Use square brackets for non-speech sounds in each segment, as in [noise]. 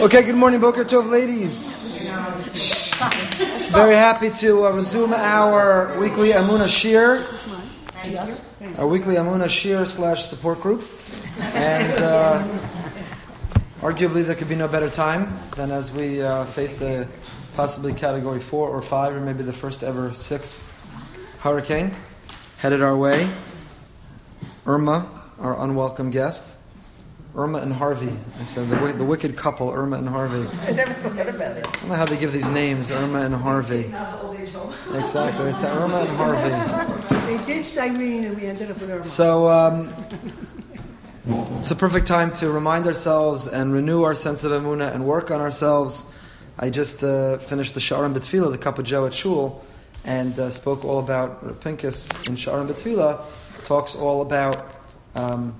Okay, good morning, Boker Tov, ladies. Very happy to uh, resume our weekly Amuna Shiur, our weekly Amuna Shiur slash support group, and uh, arguably there could be no better time than as we uh, face a possibly category four or five, or maybe the first ever six hurricane headed our way. Irma, our unwelcome guest. Irma and Harvey. I said the, the wicked couple, Irma and Harvey. [laughs] I never forget about it. I don't know how they give these names, Irma and Harvey. Exactly, it's Irma and Harvey. They ditched Irene and we ended up with Irma. So um, it's a perfect time to remind ourselves and renew our sense of emuna and work on ourselves. I just uh, finished the Shearim B'Tefillah, the Cup of Joe at Shul, and uh, spoke all about Pincus in Shearim B'Tefillah. Talks all about um,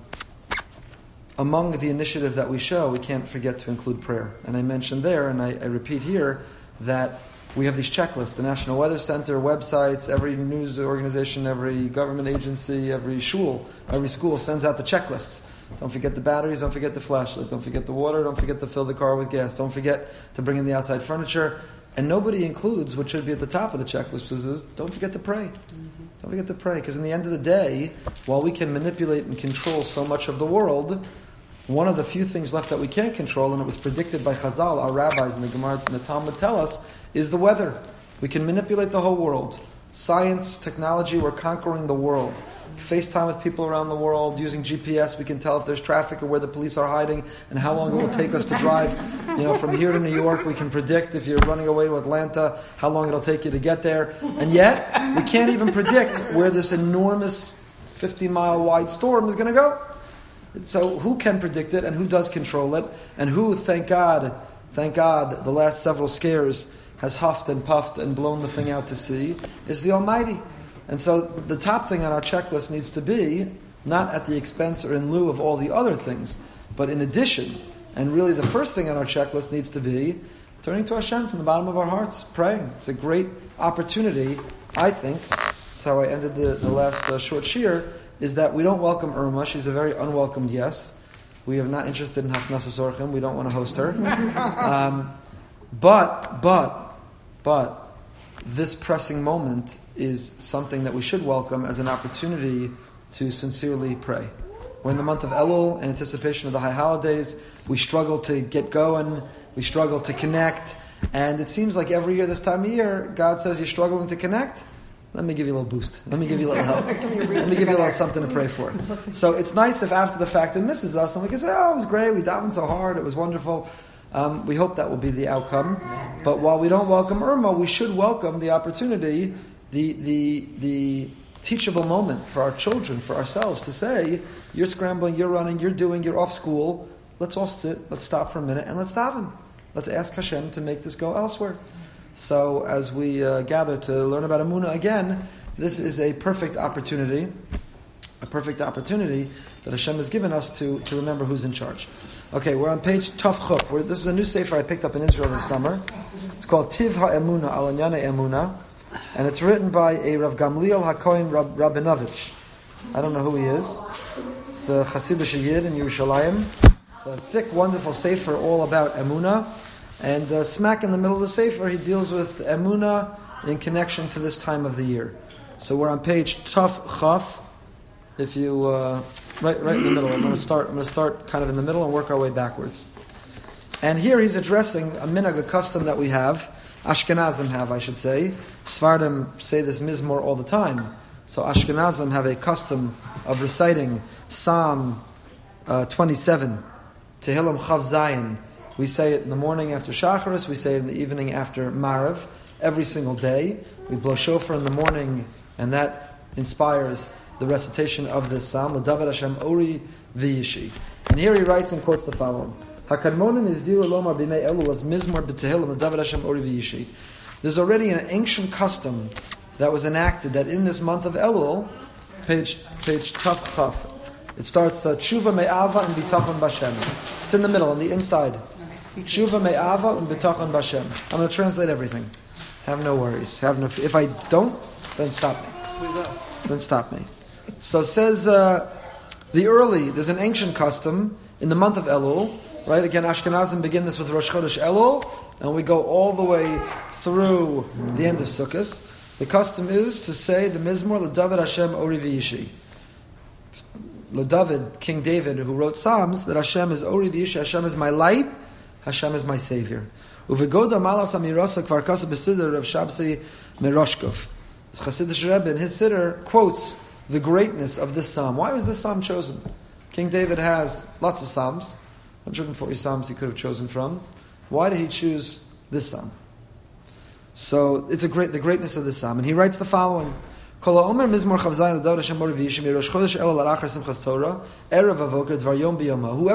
among the initiative that we show, we can't forget to include prayer. And I mentioned there, and I, I repeat here, that we have these checklists the National Weather Center, websites, every news organization, every government agency, every shul, every school sends out the checklists. Don't forget the batteries, don't forget the flashlight, don't forget the water, don't forget to fill the car with gas, don't forget to bring in the outside furniture. And nobody includes what should be at the top of the checklist, which is don't forget to pray. Mm-hmm. Don't forget to pray, because in the end of the day, while we can manipulate and control so much of the world, one of the few things left that we can't control, and it was predicted by Chazal, our rabbis and the Gemara and the Talmud tell us, is the weather. We can manipulate the whole world. Science, technology, we're conquering the world. FaceTime with people around the world using GPS. We can tell if there's traffic or where the police are hiding and how long it will take us to drive. You know, from here to New York, we can predict if you're running away to Atlanta, how long it'll take you to get there. And yet, we can't even predict where this enormous 50 mile wide storm is going to go. So who can predict it and who does control it? And who, thank God, thank God, the last several scares has huffed and puffed and blown the thing out to sea is the Almighty. And so the top thing on our checklist needs to be not at the expense or in lieu of all the other things, but in addition. And really the first thing on our checklist needs to be turning to Hashem from the bottom of our hearts, praying. It's a great opportunity, I think. That's how I ended the, the last uh, short shiur is that we don't welcome Irma. She's a very unwelcomed yes. We are not interested in Hachnasas Orchim. We don't want to host her. [laughs] Um, but, but, but, this pressing moment is something that we should welcome as an opportunity to sincerely pray. We're in the month of Elul in anticipation of the high holidays. We struggle to get going. We struggle to connect. And it seems like every year this time of year, God says you're struggling to connect. Let me give you a little boost. Let me give you a little [laughs] help. Let me give you a little something to pray for. [laughs] So it's nice if after the fact it misses us and we can say, oh, it was great. We davened so hard. It was wonderful. Um, we hope that will be the outcome. But while we don't welcome Irma, we should welcome the opportunity, the, the, the teachable moment for our children, for ourselves to say, you're scrambling, you're running, you're doing, you're off school. Let's all sit, let's stop for a minute and let's daven. Let's ask Hashem to make this go elsewhere. So, as we uh, gather to learn about Amuna again, this is a perfect opportunity, a perfect opportunity that Hashem has given us to, to remember who's in charge. Okay, we're on page Taf Chuf. This is a new sefer I picked up in Israel this summer. It's called Tiv HaEmuna, Alanyane Emuna, and it's written by a Rav Gamliel HaKohen Rab, Rabinovich. I don't know who he is. It's a Hasidic Yid in Yerushalayim. It's a thick, wonderful sefer all about Emuna. And uh, smack in the middle of the Sefer, he deals with Emuna in connection to this time of the year. So we're on page Tuf Chaf. If you uh, right right in the middle, I'm going to start. I'm going to start kind of in the middle and work our way backwards. And here he's addressing a minhag, a custom that we have. Ashkenazim have, I should say. Sefardim say this mizmor all the time. So Ashkenazim have a custom of reciting Psalm uh, 27, Tehillim Chav Zayin, we say it in the morning after Shacharis, we say it in the evening after Mariv, every single day. We blow shofar in the morning, and that inspires the recitation of this psalm, the David Hashem Ori. And here he writes and quotes the following. There's already an ancient custom that was enacted that in this month of Elul, page page Taf Chaf, it starts Tshuva Me'ava and Bitachon Bashem. It's in the middle, on the inside. Tshuva me'ava and b'tachon b'Hashem. I'm going to translate everything. Have no worries. Have no. If I don't, then stop me. Then stop me. So says uh, the early. There's an ancient custom in the month of Elul Right? Again, Ashkenazim begin this with Rosh Chodesh Elul, and we go all the way through the end of Sukkot. The custom is to say the Mizmor LeDavid Hashem Ori V'Yishi. LeDavid, King David, who wrote Psalms, that Hashem is Ori V'Yishi, Hashem is my light, Hashem is my Savior. Uvegoda Malas Amirasa Kvar Kasa B'Sidr of Shabsi Miroshkov. Chassidish Rebbe in his Siddur quotes the greatness of this psalm. Why was this psalm chosen? King David has lots of psalms, 140 psalms he could have chosen from. Why did he choose this psalm? So it's a great the greatness of this psalm, and he writes the following. Whoever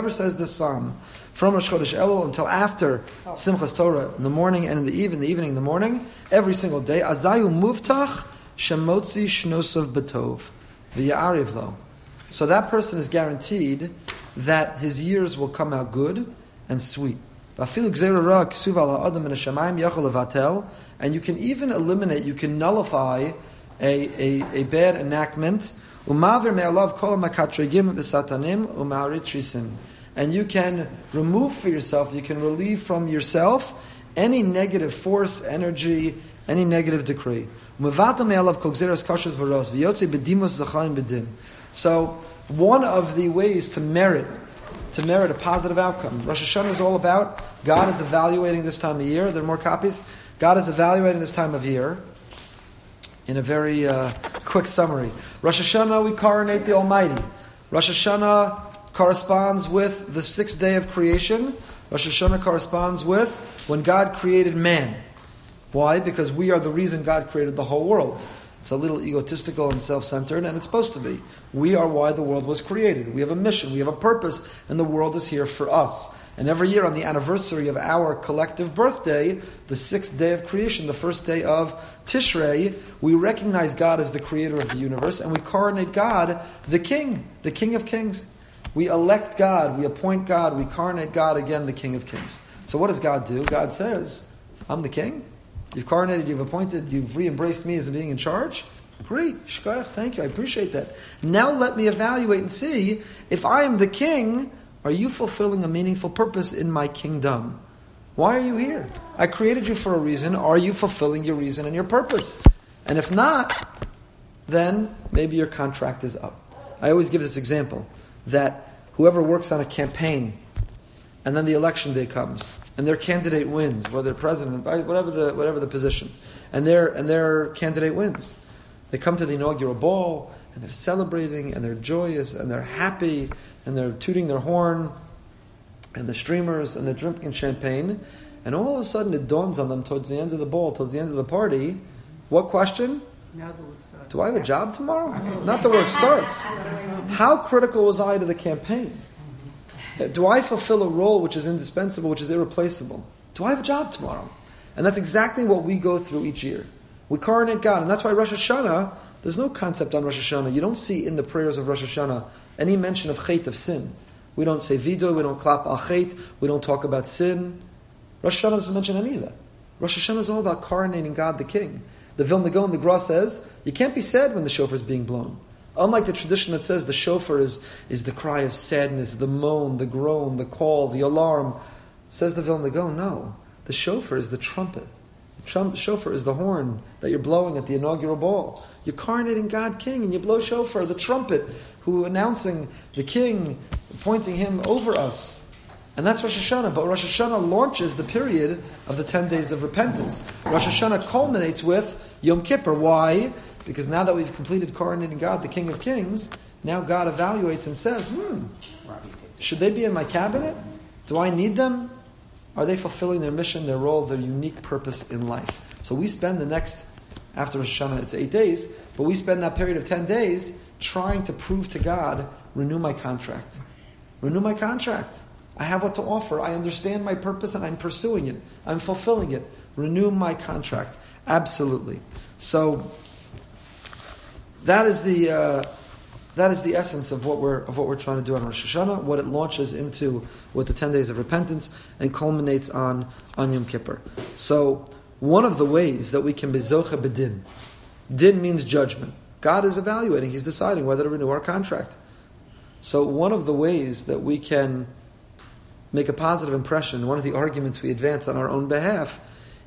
says this psalm from Rosh Chodesh Elul until after oh. Simchas Torah in the morning and in the evening, the evening in the morning, every single day, Azayu Muftach Shemotzi Shnosav Betov V'Ya'ariv Lo. So that person is guaranteed that his years will come out good and sweet. And you can even eliminate, you can nullify a, a, a bad enactment. And you can remove for yourself, you can relieve from yourself any negative force, energy, any negative decree. So, one of the ways to merit to merit a positive outcome. Rosh Hashanah is all about God is evaluating this time of year. There are more copies. God is evaluating this time of year. In a very uh, quick summary, Rosh Hashanah we coronate the Almighty. Rosh Hashanah corresponds with the sixth day of creation. Rosh Hashanah corresponds with when God created man. Why? Because we are the reason God created the whole world. It's a little egotistical and self centered, and it's supposed to be. We are why the world was created. We have a mission, we have a purpose, and the world is here for us. And every year on the anniversary of our collective birthday, the sixth day of creation, the first day of Tishrei, we recognize God as the creator of the universe and we coronate God, the King, the King of Kings. We elect God, we appoint God, we coronate God again, the King of Kings. So what does God do? God says, I'm the King. You've coronated, you've appointed, you've re embraced me as being in charge. Great, thank you, I appreciate that. Now let me evaluate and see if I am the king, are you fulfilling a meaningful purpose in my kingdom? Why are you here? I created you for a reason. Are you fulfilling your reason and your purpose? And if not, then maybe your contract is up. I always give this example that whoever works on a campaign and then the election day comes and their candidate wins, whether president, whatever the whatever the position, and their and their candidate wins. They come to the inaugural ball and they're celebrating and they're joyous and they're happy and they're tooting their horn and the streamers and they're drinking champagne, and all of a sudden it dawns on them towards the end of the ball, towards the end of the party, what question? Do I have a job tomorrow? Not the work [laughs] starts. How critical was I to the campaign? Do I fulfill a role which is indispensable, which is irreplaceable? Do I have a job tomorrow? And that's exactly what we go through each year. We coronate God, and that's why Rosh Hashanah, there's no concept on Rosh Hashanah. You don't see in the prayers of Rosh Hashanah any mention of chait, of sin. We don't say vido, we don't clap al chait, we don't talk about sin. Rosh Hashanah doesn't mention any of that. Rosh Hashanah is all about coronating God the King. The Vilna Gaon, the Gra says, you can't be sad when the shofar is being blown. Unlike the tradition that says the shofar is, is the cry of sadness, the moan, the groan, the call, the alarm, says the Vilna Gaon, no. The shofar is the trumpet. The shofar is the horn that you're blowing at the inaugural ball. You're coronating God King and you blow shofar, the trumpet, who announcing the King, pointing him over us. And that's Rosh Hashanah. But Rosh Hashanah launches the period of the 10 days of repentance. Rosh Hashanah culminates with Yom Kippur. Why? Because now that we've completed coronating God, the King of Kings, now God evaluates and says, hmm, should they be in my cabinet? Do I need them? Are they fulfilling their mission, their role, their unique purpose in life? So we spend the next, after Rosh Hashanah, it's eight days, but we spend that period of 10 days trying to prove to God, renew my contract. Renew my contract. I have what to offer. I understand my purpose and I'm pursuing it. I'm fulfilling it. Renew my contract. Absolutely. So, that is the uh, that is the essence of what we're of what we're trying to do on Rosh Hashanah. What it launches into with the ten days of repentance and culminates on on Yom Kippur. So one of the ways that we can be zocha bedin, din means judgment. God is evaluating; He's deciding whether to renew our contract. So one of the ways that we can make a positive impression, one of the arguments we advance on our own behalf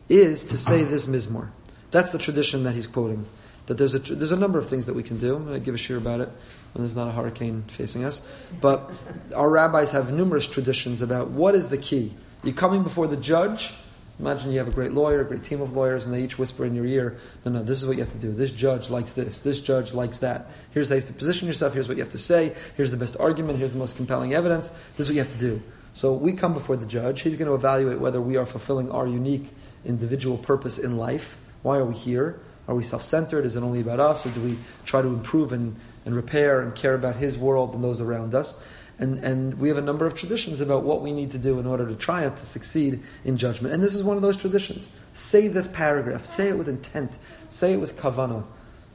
is to say this mizmor. That's the tradition that he's quoting. That there's a, there's a number of things that we can do. I'm going to give a shiur about it when there's not a hurricane facing us. But our rabbis have numerous traditions about what is the key. You're coming before the judge. Imagine you have a great lawyer, a great team of lawyers, and they each whisper in your ear, no, no, this is what you have to do. This judge likes this. This judge likes that. Here's how you have to position yourself. Here's what you have to say. Here's the best argument. Here's the most compelling evidence. This is what you have to do. So we come before the judge. He's going to evaluate whether we are fulfilling our unique individual purpose in life. Why are we here? Are we self centered? Is it only about us? Or do we try to improve and, and repair and care about his world and those around us? And, and we have a number of traditions about what we need to do in order to try to succeed in judgment. And this is one of those traditions. Say this paragraph. Say it with intent. Say it with kavana.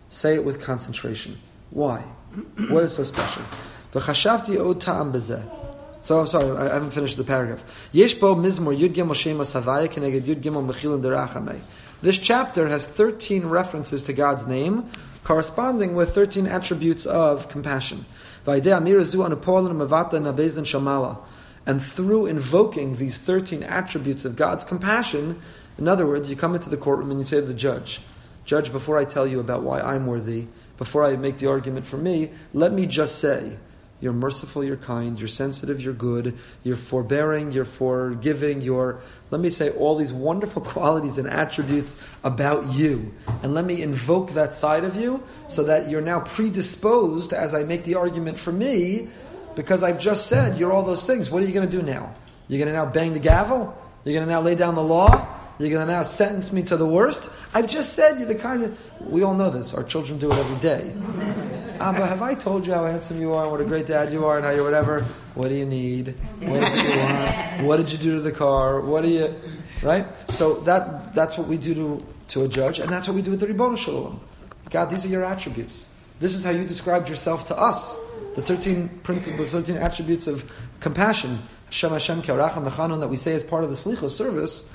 Say it with concentration. Why? what is so special? So I'm sorry, I haven't finished the paragraph. Yeshbo mizmor yud gimel keneged yud gimel. This chapter has 13 references to God's name, corresponding with 13 attributes of compassion. And through invoking these 13 attributes of God's compassion, in other words, you come into the courtroom and you say to the judge, Judge, before I tell you about why I'm worthy, before I make the argument for me, let me just say, you're merciful, you're kind, you're sensitive, you're good, you're forbearing, you're forgiving, you're, let me say all these wonderful [laughs] qualities and attributes about you. And let me invoke that side of you so that you're now predisposed as I make the argument for me because I've just said you're all those things. What are you going to do now? You're going to now bang the gavel? You're going to now lay down the law? You're going to now sentence me to the worst? I've just said you're the kind of. We all know this. Our children do it every day. Uh, Abba, have I told you how handsome you are, and what a great dad you are, and how you're whatever? What do you need? What is it you want? What did you do to the car? What do you, right? So that that's what we do to, to a judge, and that's what we do with the Ribbon Shalom. God, these are your attributes. This is how you described yourself to us. The 13 principles, 13 attributes of compassion, Hashem Hashem Kiaracham Mechanun, that we say as part of the Slichos service,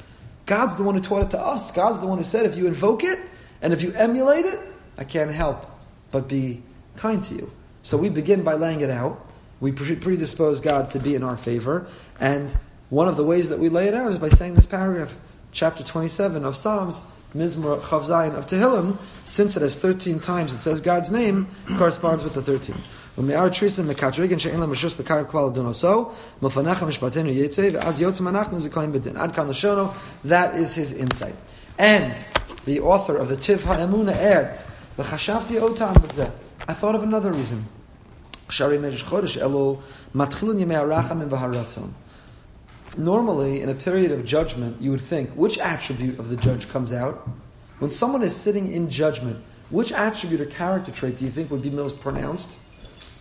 God's the one who taught it to us. God's the one who said, if you invoke it, and if you emulate it, I can't help but be kind to you. So we begin by laying it out. We predispose God to be in our favor. And one of the ways that we lay it out is by saying this paragraph, chapter 27 of Psalms, Mizmor Chavzayin of Tehillim, since it has 13 times it says God's name, corresponds with the 13. That is his insight. And the author of the Tiv HaEmuna adds, I thought of another reason. Normally, in a period of judgment, you would think which attribute of the judge comes out? When someone is sitting in judgment, which attribute or character trait do you think would be most pronounced?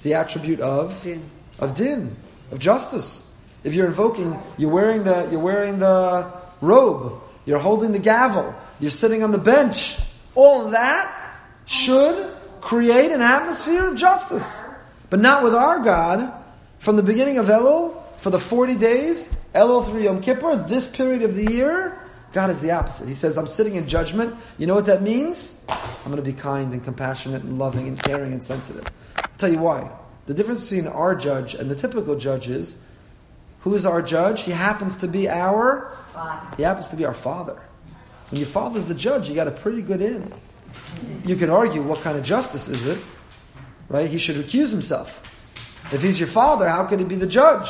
The attribute of Din. of din, of justice. If you're invoking, you're wearing the you're wearing the robe, you're holding the gavel, you're sitting on the bench. All that should create an atmosphere of justice. But not with our God. From the beginning of Elul, for the 40 days, Elul through Yom Kippur, this period of the year, God is the opposite. He says, I'm sitting in judgment. You know what that means? I'm going to be kind and compassionate and loving and caring and sensitive. I'll tell you why. The difference between our judge and the typical judge is who is our judge? He happens to be our Father. he happens to be our father. When your father's the judge, you got a pretty good in. You can argue what kind of justice is it, right? He should recuse himself. If he's your father, how could he be the judge?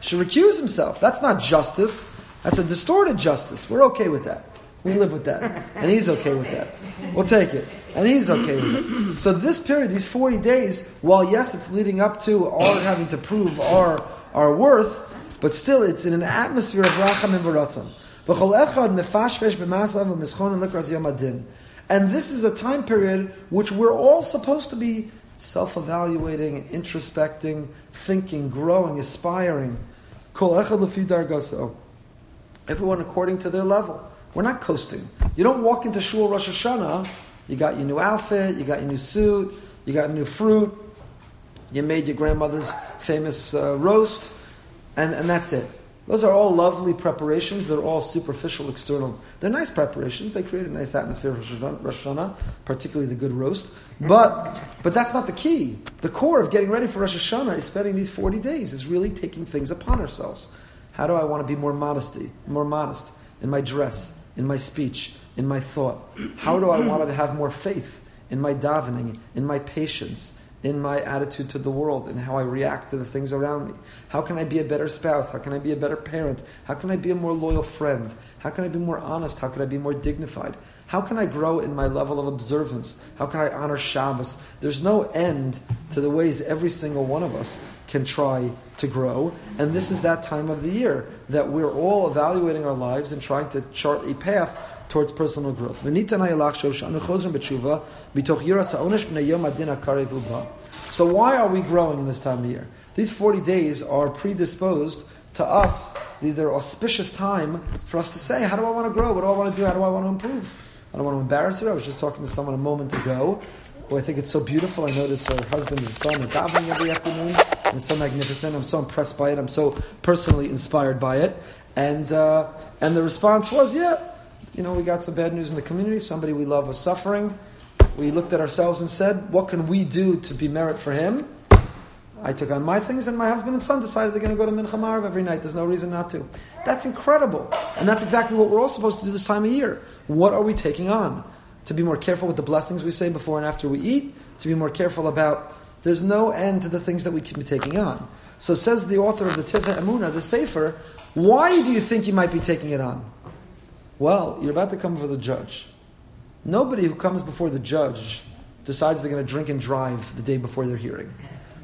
He should recuse himself. That's not justice. That's a distorted justice. We're okay with that. We live with that. And he's okay with that. We'll take it. And he's okay with it. So this period, these 40 days, while yes, it's leading up to our having to prove our, our worth, but still it's in an atmosphere of racham and baratzon. And this is a time period which we're all supposed to be self evaluating, introspecting, thinking, growing, aspiring. Everyone according to their level. We're not coasting. You don't walk into Shul Rosh Hashanah, you got your new outfit, you got your new suit, you got new fruit, you made your grandmother's famous uh, roast, and, and that's it. Those are all lovely preparations. They're all superficial, external. They're nice preparations. They create a nice atmosphere for Rosh Hashanah, particularly the good roast. But, but that's not the key. The core of getting ready for Rosh Hashanah is spending these 40 days, is really taking things upon ourselves. How do I want to be more modesty, more modest in my dress, in my speech, in my thought? How do I want to have more faith in my davening, in my patience, in my attitude to the world and how I react to the things around me? How can I be a better spouse? How can I be a better parent? How can I be a more loyal friend? How can I be more honest? How can I be more dignified? How can I grow in my level of observance? How can I honor Shabbos? There's no end to the ways every single one of us can try to grow. And this is that time of the year that we're all evaluating our lives and trying to chart a path towards personal growth. So why are we growing in this time of year? These 40 days are predisposed to us, these are auspicious time for us to say, how do I want to grow? What do I want to do? How do I want to improve? I don't want to embarrass her. I was just talking to someone a moment ago who I think it's so beautiful. I notice her husband and son are davening every afternoon, and it's so magnificent. I'm so impressed by it. I'm so personally inspired by it. And, uh, and the response was, yeah, you know, we got some bad news in the community. Somebody we love was suffering. We looked at ourselves and said, what can we do to be merit for him? I took on my things, and my husband and son decided they're going to go to Mincha Maariv every night. There's no reason not to. That's incredible. And that's exactly what we're all supposed to do this time of year. What are we taking on? To be more careful with the blessings we say before and after we eat, to be more careful about, there's no end to the things that we can be taking on. So says the author of the Tiferet Emunah, the Sefer, why do you think you might be taking it on? Well, you're about to come before the judge. Nobody who comes before the judge decides they're going to drink and drive the day before their hearing.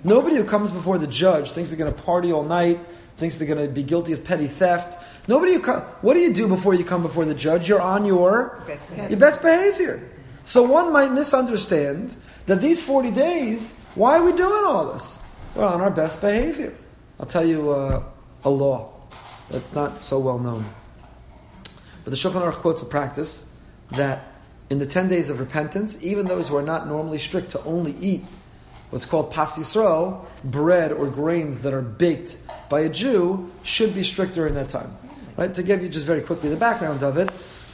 Nobody who comes before the judge thinks they're going to party all night, thinks they're going to be guilty of petty theft. Nobody who what do you do before you come before the judge? You're on your Best your best behavior. So one might misunderstand that these 40 days, why are we doing all this? We're on our best behavior. I'll tell you uh, a law that's not so well known. But the Shulchan Aruch quotes a practice that in the 10 days of repentance, even those who are not normally strict to only eat what's called pas Yisrael, bread or grains that are baked by a Jew, should be strict during that time. Right? To give you just very quickly the background of it,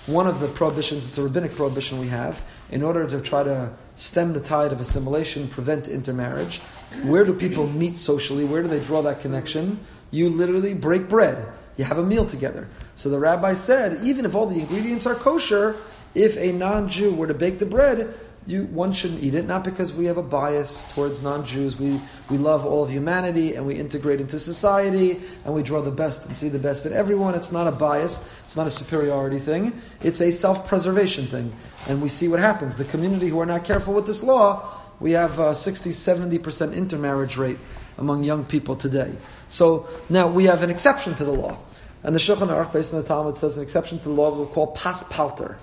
one of the prohibitions, it's a rabbinic prohibition we have, in order to try to stem the tide of assimilation, prevent intermarriage. Where do people meet socially? Where do they draw that connection? You literally break bread. You have a meal together. So the rabbi said, even if all the ingredients are kosher, if a non-Jew were to bake the bread, you, one shouldn't eat it, not because we have a bias towards non-Jews. We, we love all of humanity and we integrate into society and we draw the best and see the best in everyone. It's not a bias. It's not a superiority thing. It's a self-preservation thing. And we see what happens. The community who are not careful with this law, we have a 60, 70% intermarriage rate among young people today. So now we have an exception to the law. And the Shulchan Aruch, based on the Talmud, says an exception to the law we'll call pas palter.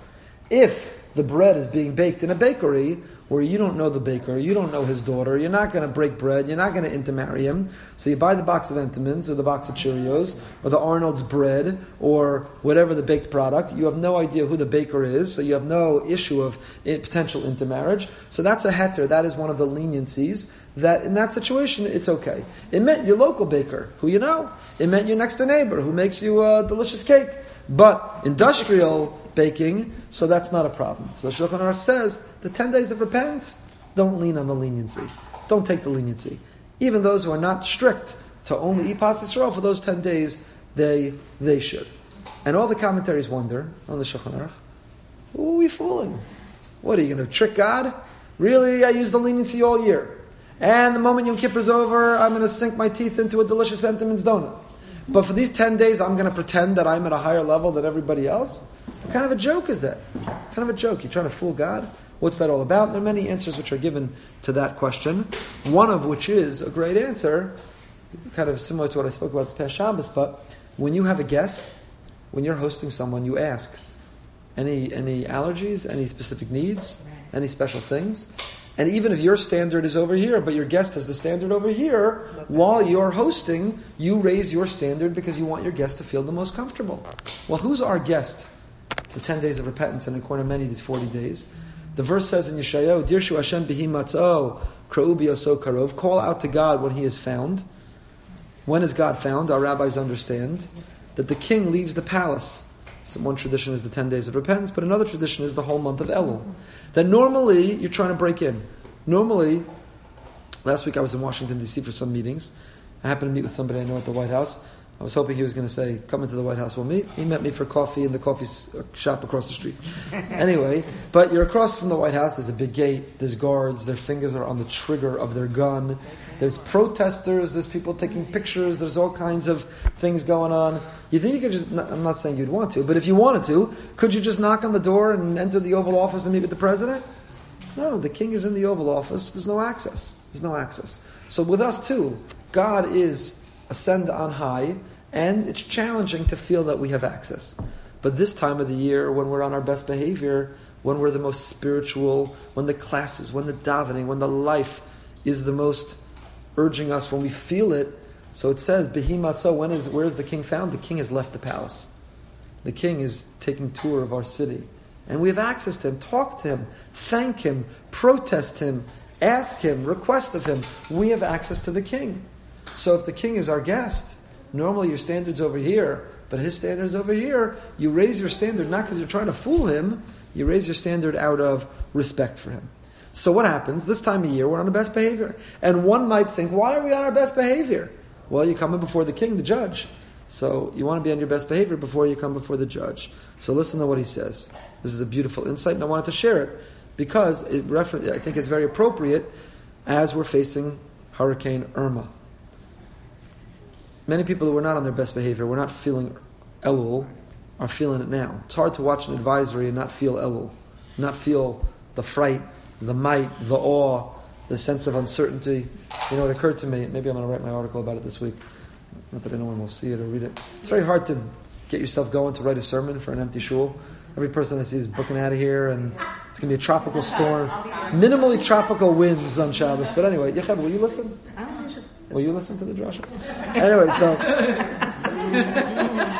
If the bread is being baked in a bakery where you don't know the baker, you don't know his daughter, you're not going to break bread, you're not going to intermarry him. So you buy the box of Entenmann's or the box of Cheerios or the Arnold's bread or whatever the baked product. You have no idea who the baker is, so you have no issue of potential intermarriage. So that's a heter. That is one of the leniencies that in that situation it's okay. It meant your local baker, who you know. It meant your next door neighbor who makes you a delicious cake. But industrial baking, so that's not a problem. So Shulchan Aruch says the ten days of repentance, don't lean on the leniency. Don't take the leniency. Even those who are not strict to only eat pas for those ten days, they they should. And all the commentaries wonder on the Shulchan Aruch, who are we fooling? What are you going to trick God? Really, I use the leniency all year. And the moment Yom Kippur's over, I'm going to sink my teeth into a delicious Entenmann's donut. But for these 10 days, I'm going to pretend that I'm at a higher level than everybody else? What kind of a joke is that? Kind of a joke? You're trying to fool God? What's that all about? There are many answers which are given to that question. One of which is a great answer, kind of similar to what I spoke about this past Shabbos, but when you have a guest, when you're hosting someone, you ask, any, any allergies, any specific needs, any special things? And even if your standard is over here, but your guest has the standard over here, while you're hosting, you raise your standard because you want your guest to feel the most comfortable. Well, who's our guest? The 10 days of repentance, and according to many, these 40 days. The verse says in Yeshayahu, Dirshu Hashem bihi matzo, kra'u so karov, call out to God when he is found. When is God found? Our rabbis understand that the king leaves the palace. So one tradition is the 10 days of repentance, but another tradition is the whole month of Elul that normally you're trying to break in. Normally, last week I was in Washington, D.C. for some meetings. I happened to meet with somebody I know at the White House. I was hoping he was going to say, "Come into the White House, we'll meet." He met me for coffee in the coffee uh, shop across the street. [laughs] anyway, but you're across from the White House. There's a big gate. There's guards. Their fingers are on the trigger of their gun. There's protesters. There's people taking pictures. There's all kinds of things going on. You think you could just? I'm not saying you'd want to, but if you wanted to, could you just knock on the door and enter the Oval Office and meet with the president? No, the king is in the Oval Office. There's no access. There's no access. So with us too, God is ascend on high, and it's challenging to feel that we have access. But this time of the year, when we're on our best behavior, when we're the most spiritual, when the classes, when the davening, when the life is the most urging us, when we feel it, so it says, Behimatzo, when is where is the king found? The king has left the palace. The king is taking tour of our city. And we have access to him. Talk to him, thank him, protest him, ask him, request of him. We have access to the king. So if the king is our guest, normally your standard's over here, but his standard's over here. You raise your standard not because you're trying to fool him, you raise your standard out of respect for him. So what happens? This time of year, we're on the best behavior. And one might think, why are we on our best behavior? Well, you come coming before the king, the judge. So you want to be on your best behavior before you come before the judge. So listen to what he says. This is a beautiful insight, and I wanted to share it because it refer- I think it's very appropriate as we're facing Hurricane Irma. Many people who are not on their best behavior, we're not feeling Elul, are feeling it now. It's hard to watch an advisory and not feel Elul, not feel the fright, the might, the awe, the sense of uncertainty. You know, it occurred to me, maybe I'm going to write my article about it this week. Not that anyone will see it or read it. It's very hard to get yourself going to write a sermon for an empty shul. Every person I see is booking out of here, and it's going to be a tropical storm. Minimally tropical winds on Shabbos. But anyway, Yechab, will you listen? Will you listen to the drasha? Anyway, so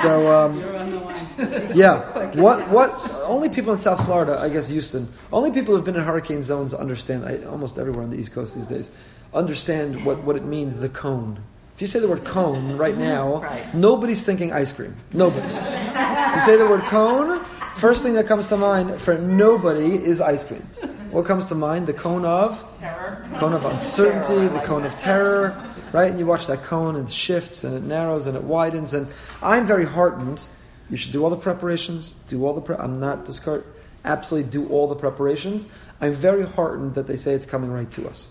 so um, yeah, what what? Only people in South Florida, I guess Houston. Only people who've been in hurricane zones understand. I, almost everywhere on the East Coast these days understand what what it means. The cone. If you say the word cone right now, Right. nobody's thinking ice cream. Nobody. you say the word cone, first thing that comes to mind for nobody is ice cream. What comes to mind? The cone of terror. cone of uncertainty, the cone of terror, right? And you watch that cone and it shifts and it narrows and it widens. And I'm very heartened. You should do all the preparations. Do all the. Pre- I'm not discard. Absolutely do all the preparations. I'm very heartened that they say it's coming right to us,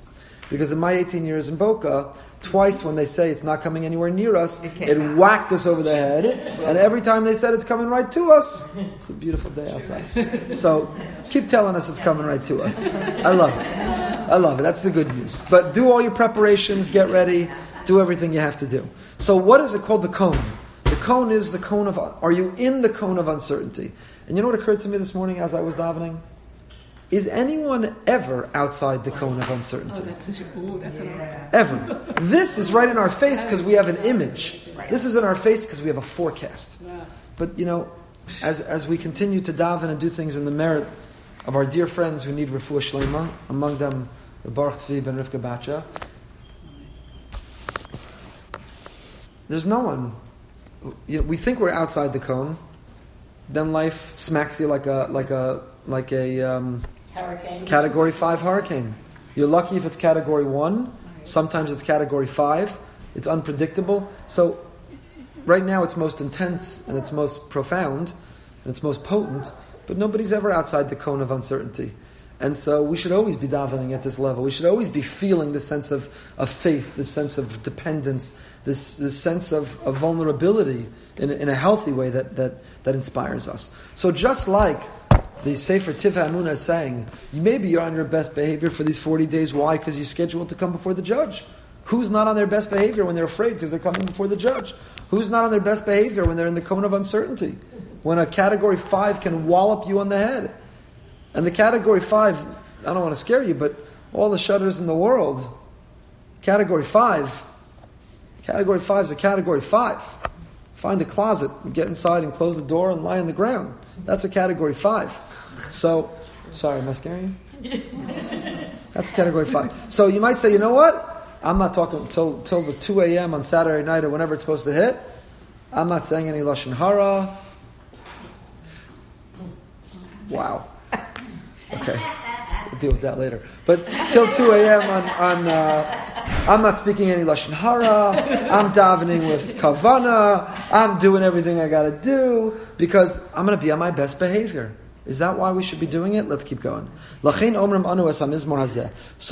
because in my 18 years in Boca. Twice when they say it's not coming anywhere near us, it whacked us over the head. And every time they said it's coming right to us, it's a beautiful day outside. So keep telling us it's coming right to us. I love it. I love it. That's the good news. But do all your preparations, get ready, do everything you have to do. So, what is it called the cone? The cone is the cone of. Are you in the cone of uncertainty? And you know what occurred to me this morning as I was davening? Is anyone ever outside the cone of uncertainty? Oh, that's such a ooh, that's a Ever. This is right in our face because we have an image. This is in our face because we have a forecast. But you know, as, as we continue to daven and do things in the merit of our dear friends who need refuah shlema, among them Baruch Tzvi ben Rivka Bacha, there's no one. You know, we think we're outside the cone, then life smacks you like a like a like a um. Category 5 hurricane. You're lucky if it's category 1. Sometimes it's category 5. It's unpredictable. So, right now it's most intense and it's most profound and it's most potent, but nobody's ever outside the cone of uncertainty. And so we should always be davening at this level. We should always be feeling this sense of, of faith, this sense of dependence, this, this sense of, of vulnerability in, in a healthy way that, that, that inspires us. So just like the Sefer Tiv HaEmuna is saying, maybe you're on your best behavior for these 40 days. Why? Because you're scheduled to come before the judge. Who's not on their best behavior when they're afraid because they're coming before the judge? Who's not on their best behavior when they're in the cone of uncertainty? When a category 5 can wallop you on the head. And the category 5, I don't want to scare you, but all the shutters in the world, category 5, category 5 is a category 5. Find a closet, get inside and close the door and lie on the ground. That's a category 5. So, sorry, am I scaring you? [laughs] That's category 5. So you might say, you know what? I'm not talking till, till the 2 a.m. on Saturday night or whenever it's supposed to hit. I'm not saying any Lashon Hara. Wow. Okay. We'll deal with that later. But till 2 a.m. on, on, uh, I'm not speaking any lashon hara. I'm davening with kavana. I'm doing everything I got to do because I'm going to be on my best behavior. Is that why we should be doing it? Let's keep going. So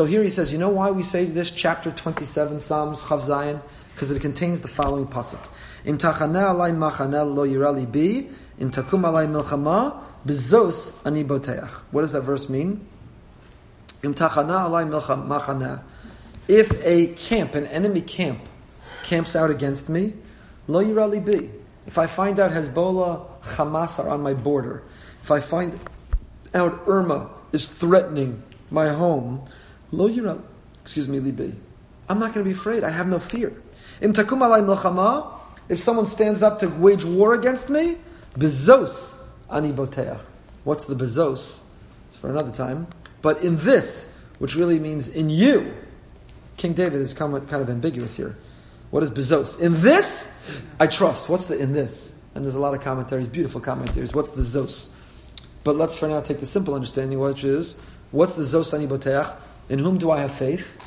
here he says, you know why we say this chapter 27, Psalms, Chav Zayin? Because it contains the following pasuk. Im machanel lo yirali bi, im takum alay milchama, bezos ani boteach. What does that verse mean? If a camp, an enemy camp, camps out against me, lo yirali bi. If I find out Hezbollah, Hamas are on my border, if I find out Irma is threatening my home, lo yira, excuse me, libi, I'm not going to be afraid. I have no fear. Im takum milchama, if someone stands up to wage war against me, bezos ani boteach. What's the bezos? It's for another time. But in this, which really means in you, King David is kind of ambiguous here. What is bezos? In this, I trust. What's the in this? And there's a lot of commentaries, beautiful commentaries. What's the zos? But let's for now take the simple understanding, which is, what's the zos ani Boteach? In whom do I have faith?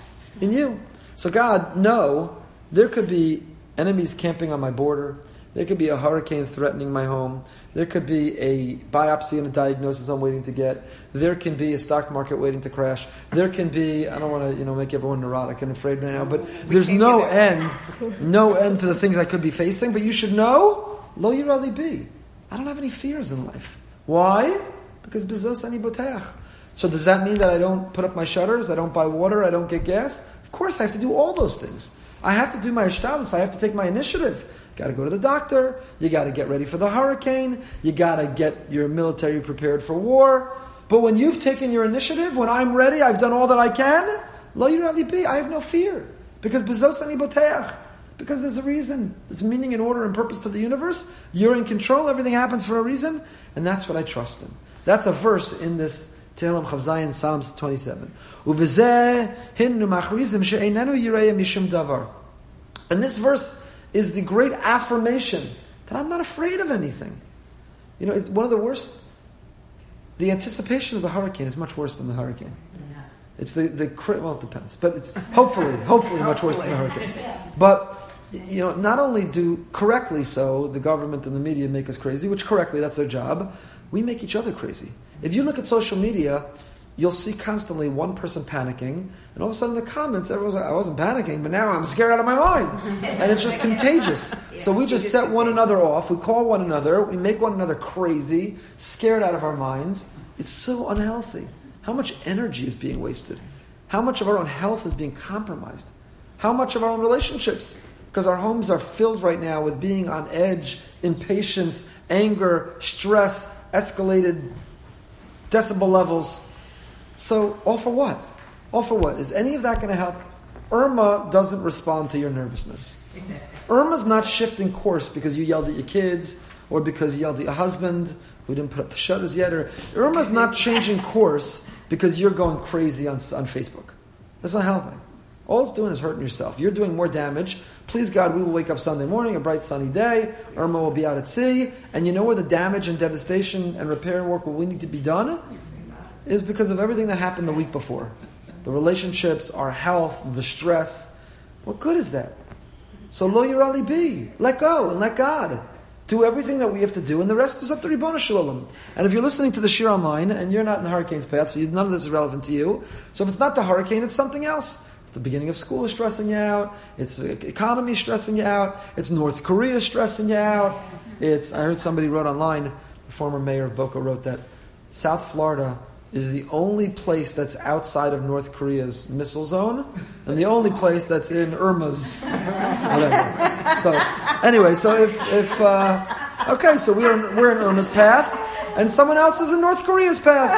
In you. So God, no, there could be enemies camping on my border. There could be a hurricane threatening my home. There could be a biopsy and a diagnosis I'm waiting to get. There can be a stock market waiting to crash. There can be, I don't want to, you know, make everyone neurotic and afraid right now, but there's no end, no end to the things I could be facing. But you should know, lo yirali be. I don't have any fears in life. Why? Because bezos ani boteach. So does that mean that I don't put up my shutters? I don't buy water? I don't get gas? Of course, I have to do all those things. I have to do my ishtadlis. I have to take my initiative. Got to go to the doctor. You got to get ready for the hurricane. You got to get your military prepared for war. But when you've taken your initiative, when I'm ready, I've done all that I can. Lo be. I have no fear because bezos ani boteach. Because there's a reason. There's meaning and order and purpose to the universe. You're in control. Everything happens for a reason. And that's what I trust in. That's a verse in this Tehillim Chavzayin Psalms 27. And this verse is the great affirmation that I'm not afraid of anything. You know, it's one of the worst. The anticipation of the hurricane is much worse than the hurricane. It's the, the well, it depends, but it's hopefully, [laughs] hopefully much worse than the hurricane. But you know, not only do correctly so the government and the media make us crazy, which correctly that's their job, we make each other crazy. If you look at social media, you'll see constantly one person panicking, and all of a sudden in the comments, everyone's like, I wasn't panicking, but now I'm scared out of my mind. And it's just [laughs] contagious. So we just set one another off, we call one another, we make one another crazy, scared out of our minds. It's so unhealthy. How much energy is being wasted? How much of our own health is being compromised? How much of our own relationships? Because our homes are filled right now with being on edge, impatience, anger, stress, escalated decibel levels. So, all for what? All for what? Is any of that going to help? Irma doesn't respond to your nervousness. Irma's not shifting course because you yelled at your kids or because you yelled at your husband who didn't put up the shutters yet. Or Irma's not changing course because you're going crazy on, on Facebook. That's not helping. All it's doing is hurting yourself. You're doing more damage. Please God, we will wake up Sunday morning, a bright sunny day. Irma will be out at sea. And you know where the damage and devastation and repair work will need to be done? Is because of everything that happened the week before. The relationships, our health, the stress. What good is that? So lo yirali be. Let go and let God. Do everything that we have to do, and the rest is up to Ribbon Shalom. And if you're listening to the Shiur online, and you're not in the hurricane's path, so none of this is relevant to you, so if it's not the hurricane, it's something else. It's the beginning of school is stressing you out. It's the economy stressing you out. It's North Korea stressing you out. It's I heard somebody wrote online, the former mayor of Boca wrote that South Florida is the only place that's outside of North Korea's missile zone, and the only place that's in Irma's whatever. So anyway, so if if uh, okay, so we're in, we're in Irma's path, and someone else is in North Korea's path.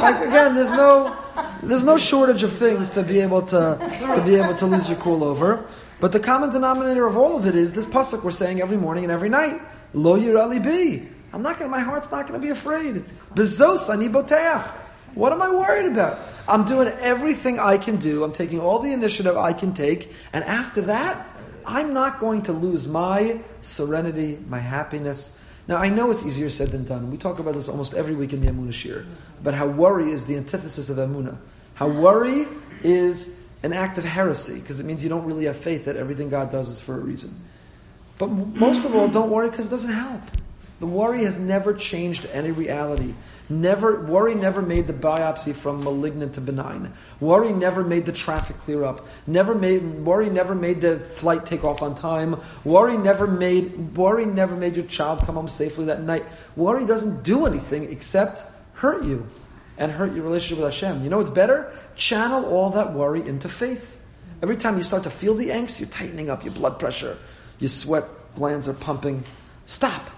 Like again, there's no there's no shortage of things to be able to, to be able to lose your cool over. But the common denominator of all of it is this pasuk we're saying every morning and every night. Lo yirali bi. I'm not gonna, My heart's not to be afraid. Bezos ani boteach. What am I worried about? I'm doing everything I can do. I'm taking all the initiative I can take, and after that, I'm not going to lose my serenity, my happiness, now, I know it's easier said than done. We talk about this almost every week in the Amunah Shiur, about how worry is the antithesis of Amunah. How worry is an act of heresy because it means you don't really have faith that everything God does is for a reason. But most of all, don't worry because it doesn't help. The worry has never changed any reality. Never worry never made the biopsy from malignant to benign. Worry never made the traffic clear up. Never made worry never made the flight take off on time. Worry never made worry never made your child come home safely that night. Worry doesn't do anything except hurt you and hurt your relationship with Hashem. You know what's better? Channel all that worry into faith. Every time you start to feel the angst, you're tightening up your blood pressure, your sweat glands are pumping. Stop.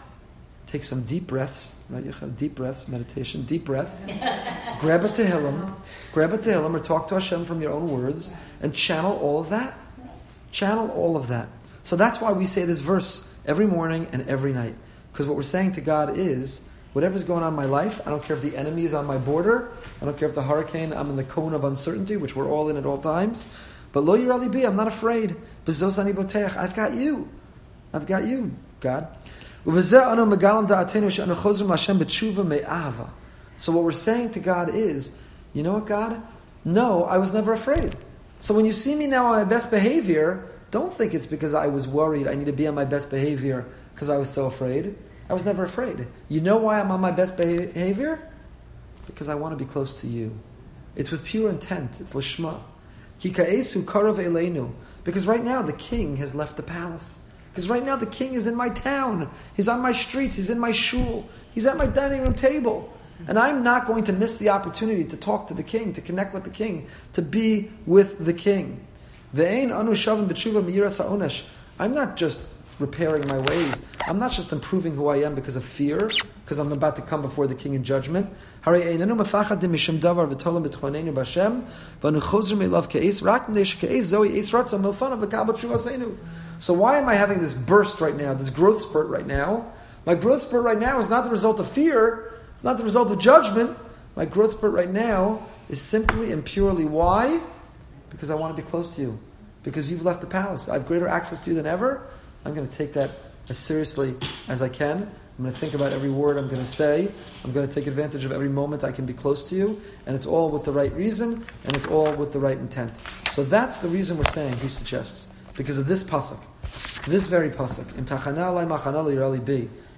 Take some deep breaths. Right? Deep breaths, meditation, deep breaths. grab a Tehillim, grab a Tehillim or talk to Hashem from your own words and channel all of that. Channel all of that. So that's why we say this verse every morning and every night. Because what we're saying to God is, whatever's going on in my life, I don't care if the enemy is on my border, I don't care if the hurricane, I'm in the cone of uncertainty, which we're all in at all times. But lo yirali be, I'm not afraid. I've got you. I've got you, God. So what we're saying to God is, you know what, God? No, I was never afraid. So when you see me now on my best behavior, don't think it's because I was worried I need to be on my best behavior because I was so afraid. I was never afraid. You know why I'm on my best behavior? Because I want to be close to you. It's with pure intent. It's lishma. Because right now the king has left the palace. Because right now the king is in my town. He's on my streets. He's in my shul. He's at my dining room table. And I'm not going to miss the opportunity to talk to the king, to connect with the king, to be with the king. I'm not just repairing my ways. I'm not just improving who I am because of fear, because I'm about to come before the king in judgment. So why am I having this burst right now, this growth spurt right now? My growth spurt right now is not the result of fear, it's not the result of judgment. My growth spurt right now is simply and purely why? Because I want to be close to you. Because you've left the palace. I have greater access to you than ever. I'm going to take that as seriously as I can. I'm going to think about every word I'm going to say. I'm going to take advantage of every moment I can be close to you. And it's all with the right reason, and it's all with the right intent. So that's the reason we're saying, he suggests, because of this pasuk, this very pasuk.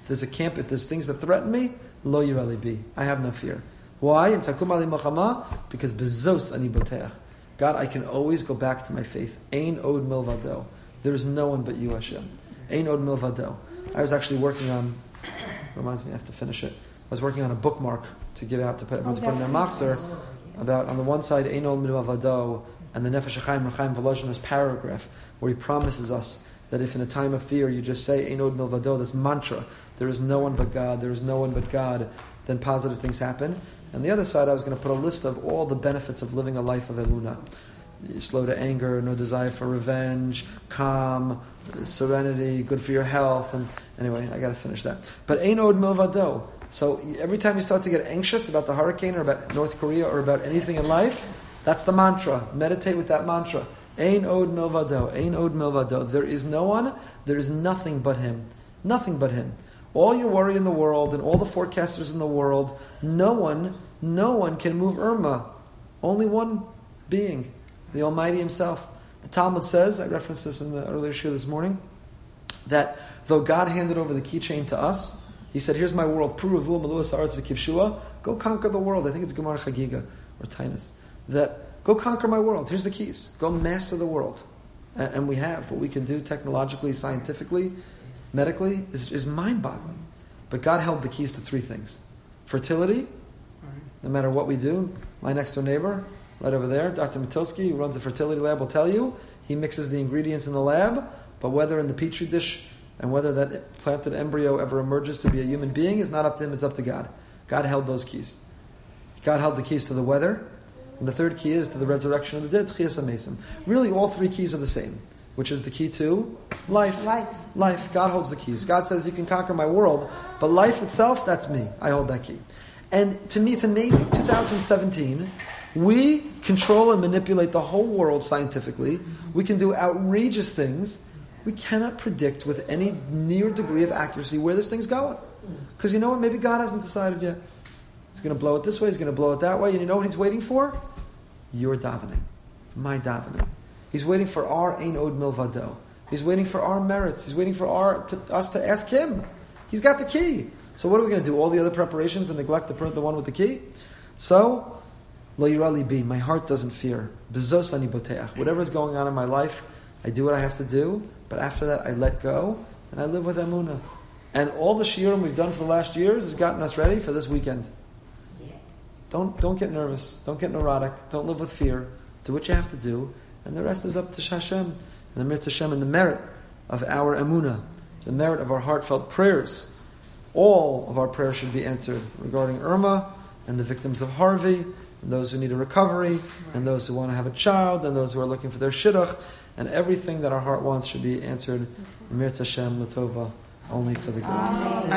If there's a camp, if there's things that threaten me, lo yirali bi. I have no fear. Why? In Takumali Mochama? Because bezos ani boteach. God, I can always go back to my faith. Ain od milvado. There is no one but you, Hashem. Ein od milvado. I was actually working on, reminds me, I have to finish it. I was working on a bookmark to give out to put, everyone oh, to put in their machzer about, on the one side, Ein od milvado, and the Nefesh HaChaim Rechaim Volozhin's paragraph, where he promises us that if in a time of fear you just say Ein od milvado, this mantra, there is no one but God, there is no one but God, then positive things happen. And the other side, I was going to put a list of all the benefits of living a life of emunah slow to anger, no desire for revenge, calm, serenity, good for your health. And anyway, I got to finish that. But ein od milvado. So every time you start to get anxious about the hurricane or about North Korea or about anything in life, that's the mantra. Meditate with that mantra. Ein od milvado. Ein od milvado. There is no one. There is nothing but Him. Nothing but Him. All your worry in the world and all the forecasters in the world, no one, no one can move Irma. Only one being the Almighty Himself. The Talmud says, I referenced this in the earlier show this morning, that though God handed over the keychain to us, He said, Here's my world, Puravu, Maluas, Aretz, V'kivshua, go conquer the world. I think it's Gemara Chagiga or Taanis. That go conquer my world. Here's the keys. Go master the world. And, and we have. What we can do technologically, scientifically, medically is, is mind boggling. But God held the keys to three things fertility, no matter what we do. My next door neighbor, right over there. Dr. Matilsky, who runs a fertility lab, will tell you he mixes the ingredients in the lab, but whether in the petri dish and whether that planted embryo ever emerges to be a human being is not up to him, it's up to God. God held those keys. God held the keys to the weather, and the third key is to the resurrection of the dead, Chias Mason. Really, all three keys are the same, which is the key to life. Life. Life. God holds the keys. God says, You can conquer my world, but life itself, that's me. I hold that key. And to me, it's amazing. 2017, we control and manipulate the whole world scientifically. We can do outrageous things. We cannot predict with any near degree of accuracy where this thing's going. Because you know what? Maybe God hasn't decided yet. He's going to blow it this way, he's going to blow it that way. And you know what he's waiting for? Your davening. my davening. He's waiting for our ein od milvado. He's waiting for our merits. He's waiting for our to, us to ask him. He's got the key. So what are we going to do? All the other preparations and neglect the, the one with the key? So, lo yirali bi, my heart doesn't fear. Bezos ani boteach. Whatever is going on in my life, I do what I have to do. But after that, I let go and I live with emuna. And all the shiurim we've done for the last years has gotten us ready for this weekend. Don't don't get nervous. Don't get neurotic. Don't live with fear. Do what you have to do, and the rest is up to Hashem and the merit Hashem and the merit of our emuna, the merit of our heartfelt prayers. All of our prayers should be answered regarding Irma and the victims of Harvey, those who need a recovery, and those who want to have a child, and those who are looking for their shidduch, and everything that our heart wants should be answered. Merit Hashem Latova, only for the good.